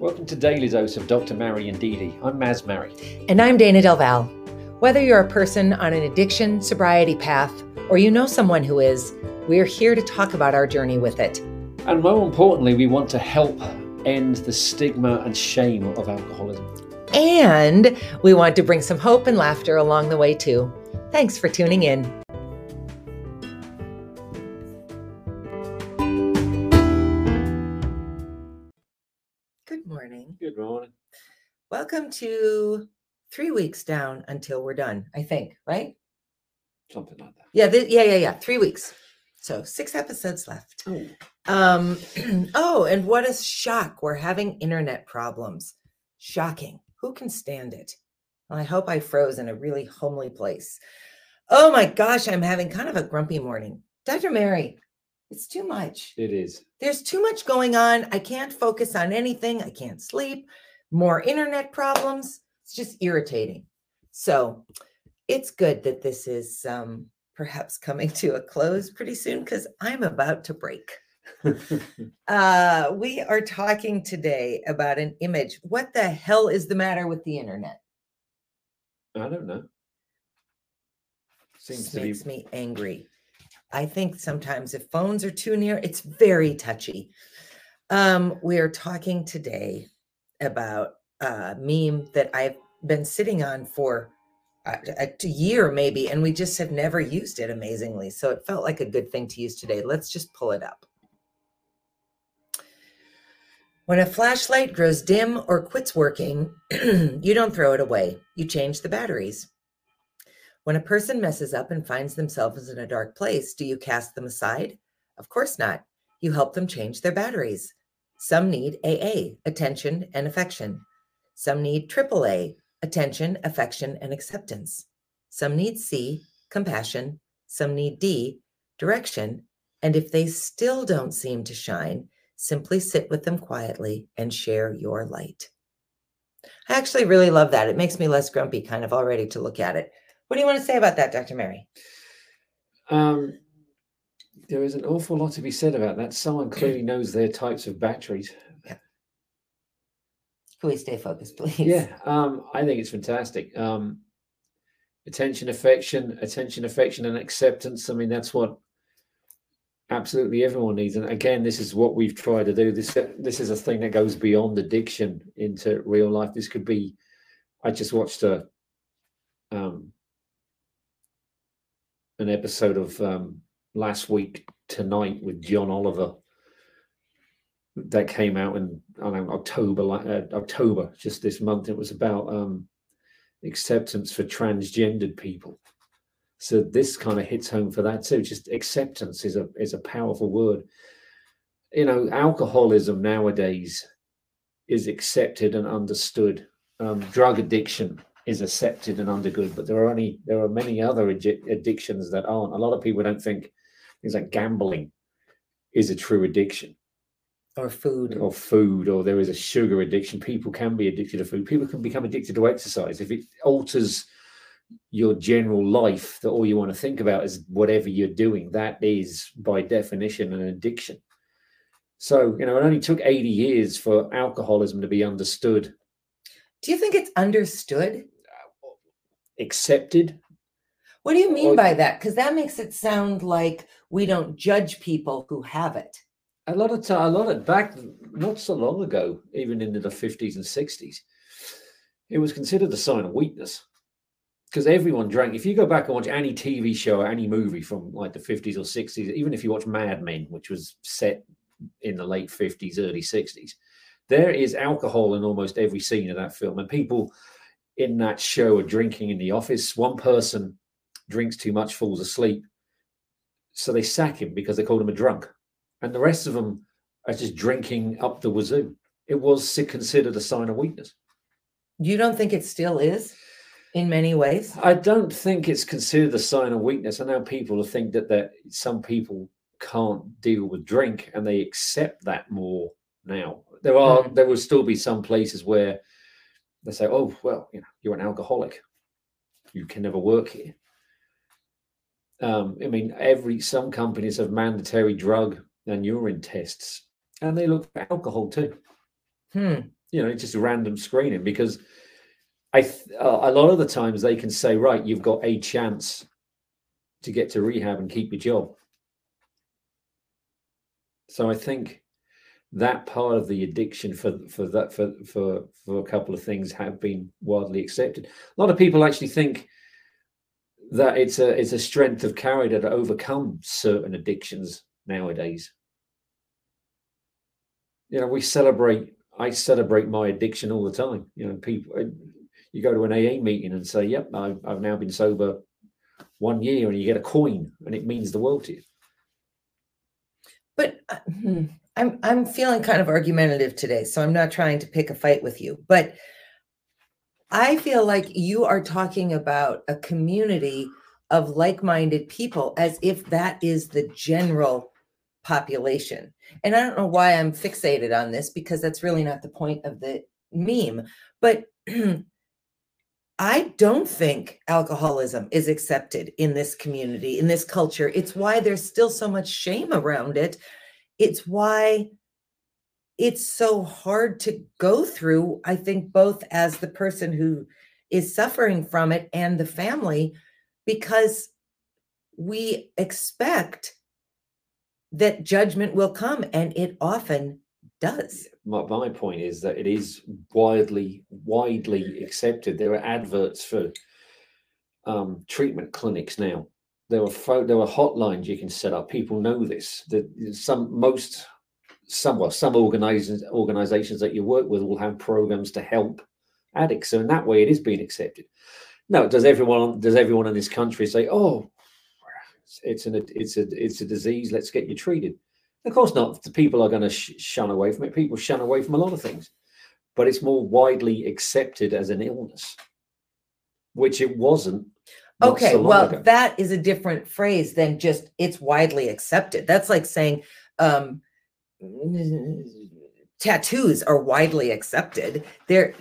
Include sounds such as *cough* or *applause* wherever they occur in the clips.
Welcome to Daily Dose of Dr. Mary and Dee Dee. I'm Maz Mary. And I'm Dayna Del Val. Whether you're a person on an addiction sobriety path or you know someone who is, we're here to talk about our journey with it. And more importantly, we want to help end the stigma and shame of alcoholism. And we want to bring some hope and laughter along the way, too. Thanks for tuning in. Morning. Good morning. Welcome to three weeks down until we're done, I think, right? Something like that. Yeah, th- yeah, yeah, yeah. Three weeks. So six episodes left. Oh, Um, *clears throat* oh, and what a shock. We're having internet problems. Shocking. Who can stand it? Well, I hope I froze in a really homely place. Oh my gosh, I'm having kind of a grumpy morning. Dr. Mary, it's too much. it is. There's too much going on. I can't focus on anything. I can't sleep. More internet problems. It's just irritating. So it's good that this is um, perhaps coming to a close pretty soon because I'm about to break. *laughs* Uh, we are talking today about an image. What the hell is the matter with the internet? I don't know. Seems This to be. makes me angry. I think sometimes if phones are too near, it's very touchy. Um, we are talking today about a meme that I've been sitting on for a, a year maybe, and we just have never used it amazingly. So it felt like a good thing to use today. Let's just pull it up. When a flashlight grows dim or quits working, *clears throat* you don't throw it away. You change the batteries. When a person messes up and finds themselves in a dark place, do you cast them aside? Of course not. You help them change their batteries. Some need AA, attention and affection. Some need AAA, attention, affection, and acceptance. Some need C, compassion. Some need D, direction. And if they still don't seem to shine, simply sit with them quietly and share your light. I actually really love that. It makes me less grumpy, kind of already to look at it. What do you want to say about that, Dr. Mary? Um, there is an awful lot to be said about that. Someone clearly knows their types of batteries. Can we stay focused, please? Yeah, um, I think it's fantastic. Um, attention, affection, attention, affection, and acceptance. I mean, that's what absolutely everyone needs. And again, this is what we've tried to do. This this is a thing that goes beyond addiction into real life. This could be. I just watched a um, an episode of um, last week tonight with John Oliver that came out in I don't know October uh, October just this month. It was about um, acceptance for transgendered people. So this kind of hits home for that too. Just acceptance is a is a powerful word. You know, alcoholism nowadays is accepted and understood. Um, drug addiction is accepted and understood, but there are only there are many other addi- addictions that aren't. A lot of people don't think things like gambling is a true addiction. Or food. or food or there is a sugar addiction. People can be addicted to food. People can become addicted to exercise. If it alters your general life that all you want to think about is whatever you're doing that is by definition an addiction. So you know it only took 80 years for alcoholism to be understood Do you think it's understood? accepted What do you mean by that? Because that makes it sound like we don't judge people who have it. a lot of time a lot of back not so long ago even into the 50s and 60s it was considered a sign of weakness because everyone drank if you go back and watch any tv show or any movie from like the 50s or 60s even if you watch mad men which was set in the late 50s early 60s there is alcohol in almost every scene of that film and people in that show are drinking in the office one person drinks too much falls asleep so they sack him because they called him a drunk and the rest of them are just drinking up the wazoo. It was considered a sign of weakness. You don't think it still is in many ways? I don't think it's considered a sign of weakness. I know people think that that some people can't deal with drink and they accept that more now. There are Mm. there will still be some places where they say, "Oh, well, you know, you're an alcoholic. You can never work here." Um, I mean, every some companies have mandatory drug and urine tests, and they look for alcohol too. Hmm. You know, it's just random screening because I th- uh, a lot of the times they can say, right, you've got a chance to get to rehab and keep your job. So I think that part of the addiction for for that for for for a couple of things have been widely accepted. A lot of people actually think that it's a it's a strength of character to overcome certain addictions nowadays. You know, we celebrate. I celebrate my addiction all the time. You know, people. You go to an AA meeting and say, "Yep, I've, I've now been sober one year," and you get a coin, and it means the world to you. But uh, hmm, I'm I'm feeling kind of argumentative today, so I'm not trying to pick a fight with you, but I feel like you are talking about a community of like-minded people as if that is the general population. And I don't know why I'm fixated on this because that's really not the point of the meme, but *clears throat* I don't think alcoholism is accepted in this community, in this culture. It's why there's still so much shame around it. It's why it's so hard to go through, I think, both as the person who is suffering from it and the family, because we expect that judgment will come, and it often does. My, my point is that it is widely widely accepted. There are adverts for um, treatment clinics now. There fo- there are hotlines you can set up. People know this. That some most some well some organizations organizations that you work with will have programs to help addicts. So in that way, it is being accepted. No, does everyone does everyone in this country say, "Oh, it's an it's a it's a disease. Let's get you treated"? Of course not. The people are going to sh- shun away from it. People shun away from a lot of things, but it's more widely accepted as an illness, which it wasn't. Okay, so well, ago. that is a different phrase than just it's widely accepted. That's like saying um, tattoos are widely accepted. They're,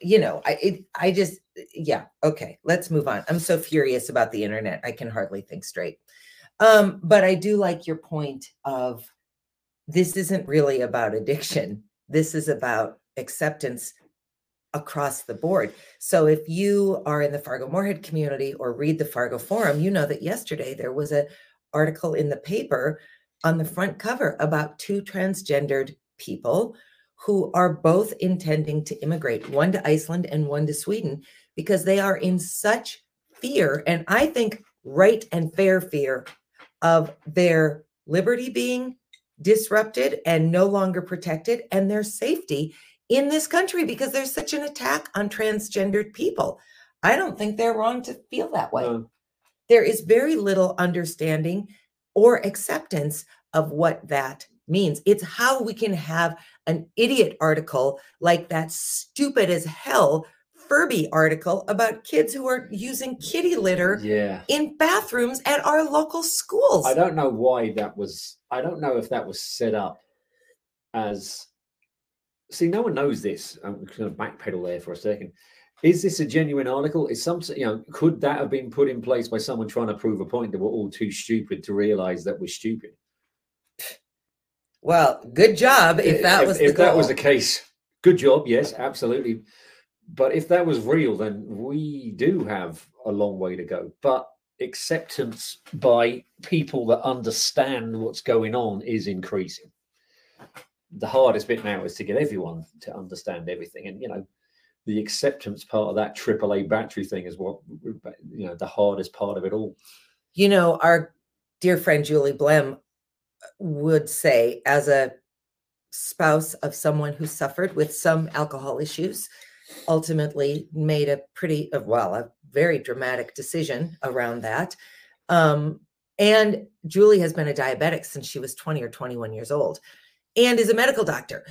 you know, I it, I just yeah. Okay, let's move on. I'm so furious about the internet. I can hardly think straight. Um, but I do like your point of this isn't really about addiction. This is about acceptance across the board. So if you are in the Fargo Moorhead community or read the Fargo Forum, you know that yesterday there was an article in the paper on the front cover about two transgendered people who are both intending to immigrate, one to Iceland and one to Sweden, because they are in such fear, and I think right and fair fear of their liberty being disrupted and no longer protected and their safety in this country because there's such an attack on transgendered people. I don't think they're wrong to feel that way. No. There is very little understanding or acceptance of what that means. It's how we can have an idiot article like that stupid as hell Furby article about kids who are using kitty litter yeah. in bathrooms at our local schools. I don't know why that was. I don't know if that was set up as. See, no one knows this. I'm going to backpedal there for a second. Is this a genuine article? Is some, you know, could that have been put in place by someone trying to prove a point that we're all too stupid to realize that we're stupid? Well, good job if that if, was if, that was the case. Good job, yes, absolutely but if that was real, then we do have a long way to go. But acceptance by people that understand what's going on is increasing. The hardest bit now is to get everyone to understand everything. And, you know, the acceptance part of that AAA battery thing is what, you know, the hardest part of it all. You know, our dear friend Julie Blehm would say, as a spouse of someone who suffered with some alcohol issues, ultimately made a pretty uh, well a very dramatic decision around that um, and julie has been a diabetic since she was 20 or 21 years old and is a medical doctor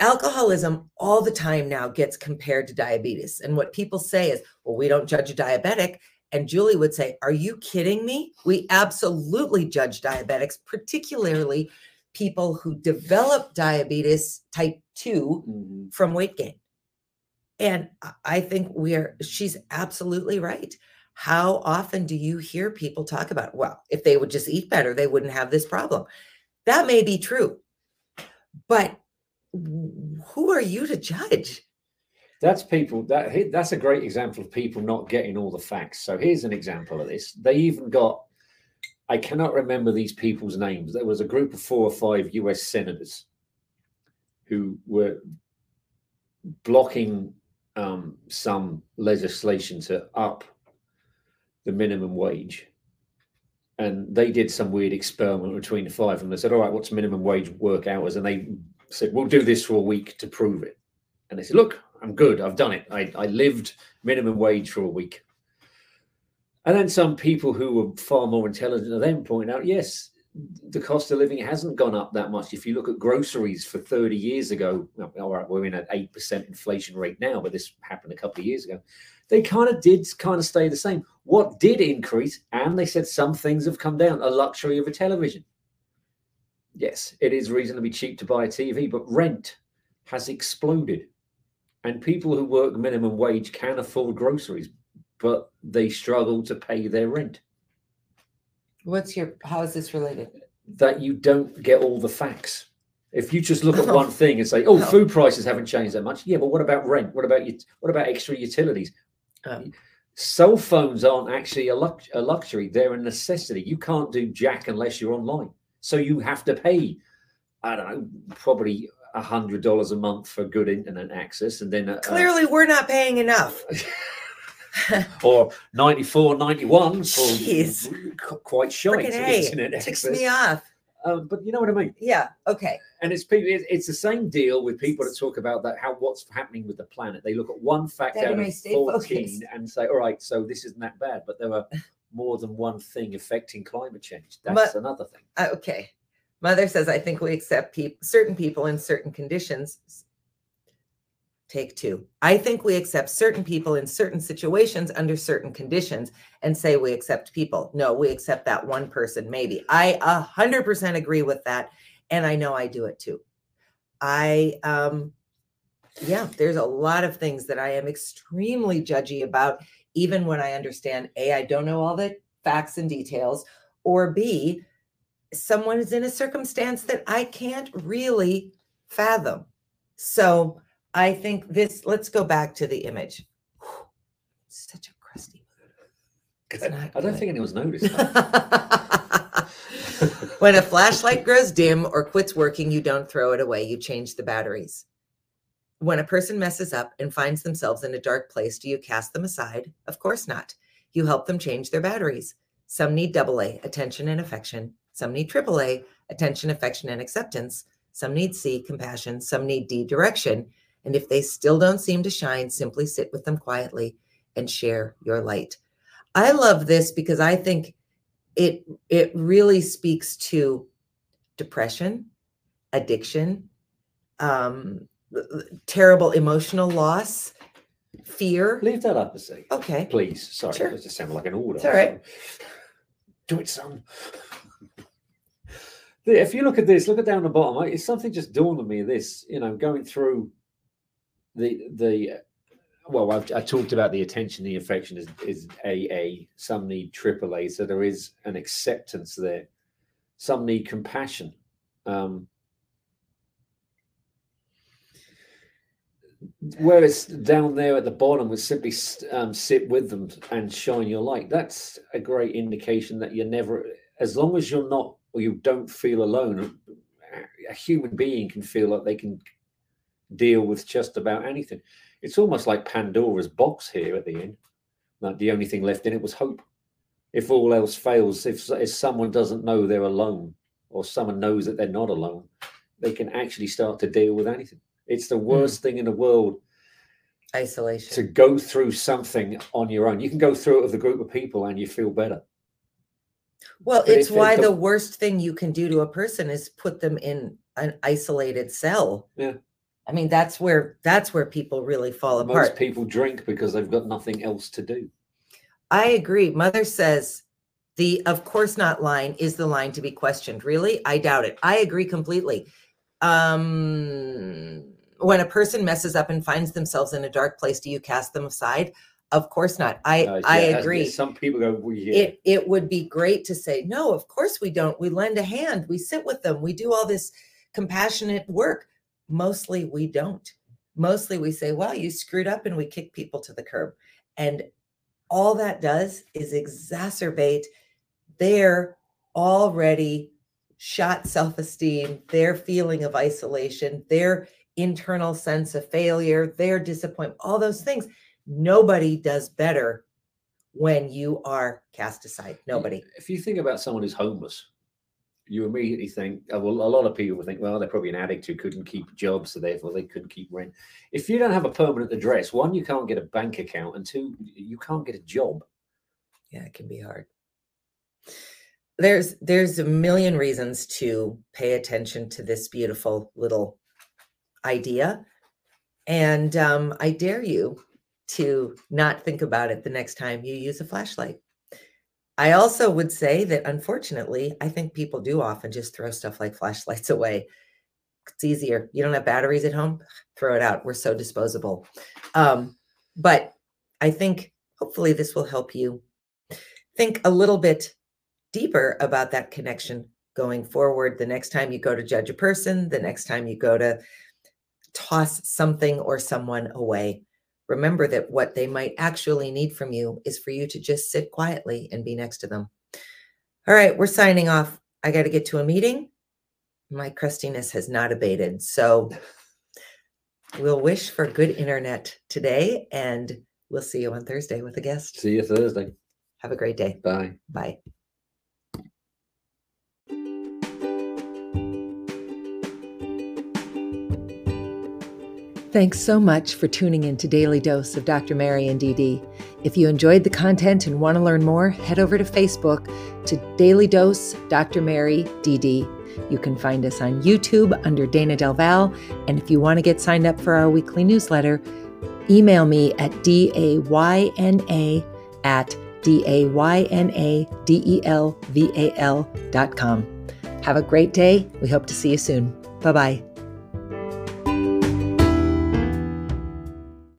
alcoholism all the time now gets compared to diabetes and what people say is well we don't judge a diabetic and julie would say are you kidding me we absolutely judge diabetics particularly people who develop diabetes type 2 mm-hmm. from weight gain and I think we are, she's absolutely right. How often do you hear people talk about, well, if they would just eat better, they wouldn't have this problem? That may be true. But who are you to judge? That's people that that's a great example of people not getting all the facts. So here's an example of this. They even got I cannot remember these people's names. There was a group of four or five US senators who were blocking um, some legislation to up the minimum wage. And they did some weird experiment between the five of them. They said, All right, what's minimum wage work hours? And they said, We'll do this for a week to prove it. And they said, Look, I'm good. I've done it. I, I lived minimum wage for a week. And then some people who were far more intelligent than them point out, yes, the cost of living hasn't gone up that much. If you look at groceries for 30 years ago, all right, we're in an 8% inflation rate now, but this happened a couple of years ago. They kind of did kind of stay the same. What did increase, and they said some things have come down, a luxury of a television. Yes, it is reasonably cheap to buy a TV, but rent has exploded. And people who work minimum wage can afford groceries, but they struggle to pay their rent. What's your how is this related? That you don't get all the facts. If you just look at Oh. one thing and say, "Oh, food prices haven't changed that much," yeah, but what about rent? What about you? What about extra utilities? Um, Cell phones aren't actually a, lux- a luxury; they're a necessity. You can't do jack unless you're online, so you have to pay. I don't know, probably a hundred dollars a month for good internet access, and then a, a- Clearly, we're not paying enough. *laughs* *laughs* or 94 91 for Jeez. qu- quite Freaking A, internet ticks me off. Um, but you know what I mean. Yeah. Okay. And it's people. It's, the same deal with people that talk about that how what's happening with the planet. They look at one fact out of fourteen focused. and say, "All right, so this isn't that bad." But there are more than one thing affecting climate change. But- That's another thing. Uh, okay. Mother says, I think we accept peop certain people in certain conditions. Take two. I think we accept certain people in certain situations under certain conditions and say we accept people. No, we accept that one person, maybe. I a hundred percent agree with that. And I know I do it too. I, um, yeah, there's a lot of things that I am extremely judgy about, even when I understand A, I don't know all the facts and details, or B, someone is in a circumstance that I can't really fathom. So I think this, let's go back to the image. Whew, Such a crusty I don't good. think anyone's noticed. *laughs* when a flashlight grows dim or quits working, you don't throw it away, you change the batteries. When a person messes up and finds themselves in a dark place, do you cast them aside? Of course not. You help them change their batteries. Some need double A, attention and affection. Some need triple A, attention, affection, and acceptance. Some need C, compassion. Some need D, direction. And if they still don't seem to shine, simply sit with them quietly and share your light. I love this because I think it it really speaks to depression, addiction, um, terrible emotional loss, fear. Leave that up a second, Okay. please. Sorry, Sure. it just sounded like an order. It's all right. Do it, son. If you look at this, look at down the bottom. It's something just dawned on me. This, you know, going through the the well, I've I talked about the attention, the affection is is AA. Some need AAA, so there is an acceptance there. Some need compassion. Um, where it's down there at the bottom was simply um, sit with them and shine your light. That's a great indication that you're never, as long as you're not or you don't feel alone. A human being can feel like they can deal with just about anything. It's almost like Pandora's box here at the end. Like the only thing left in it was hope. If all else fails, if if someone doesn't know they're alone, or someone knows that they're not alone, they can actually start to deal with anything. It's the hmm. worst thing in the world Isolation. to go through something on your own. You can go through it with a group of people and you feel better. Well, But it's why the don't- worst thing you can do to a person is put them in an isolated cell. Yeah. I mean, that's where that's where people really fall apart. Most people drink because they've got nothing else to do. I agree. Mother says the of course not line is the line to be questioned. Really? I doubt it. I agree completely. Um when a person messes up and finds themselves in a dark place, do you cast them aside? Of course not. I Uh, I agree. Some people go, well, yeah. it it would be great to say no of course we don't we lend a hand we sit with them we do all this compassionate work mostly we don't. Mostly we say, well, you screwed up and we kick people to the curb. And all that does is exacerbate their already shot self esteem, their feeling of isolation, their internal sense of failure, their disappointment, all those things. Nobody does better when you are cast aside. Nobody. If you think about someone who's homeless, you immediately think, oh, well, a lot of people think, well, they're probably an addict who couldn't keep jobs, so therefore they couldn't keep rent. If you don't have a permanent address, one, you can't get a bank account, and two, you can't get a job. Yeah, it can be hard. There's there's a million reasons to pay attention to this beautiful little idea, and um, I dare you to not think about it the next time you use a flashlight. I also would say that unfortunately, I think people do often just throw stuff like flashlights *laughs* away. It's easier. You don't have batteries at home, *sighs* throw it out. We're so disposable. Um, but I think hopefully this will help you think a little bit deeper about that connection going forward. The next time you go to judge a person, the next time you go to toss something or someone away, remember that what they might actually need from you is for you to just sit quietly and be next to them. All right, we're signing off. I got to get to a meeting. My crustiness has not abated. So we'll wish for good internet today and we'll see you on Thursday with a guest. See you Thursday. Have a great day. Bye. Bye. Thanks so much for tuning in to Daily Dose of Dr. Mary and DD. If you enjoyed the content and want to learn more, head over to Facebook to Daily Dose Dr. Mary DD. You can find us on YouTube under Dayna Del Val. And if you want to get signed up for our weekly newsletter, email me at dayna at d-a-y-n-a-d-e-l-v-a-l dot com. Have a great day. We hope to see you soon. Bye-bye.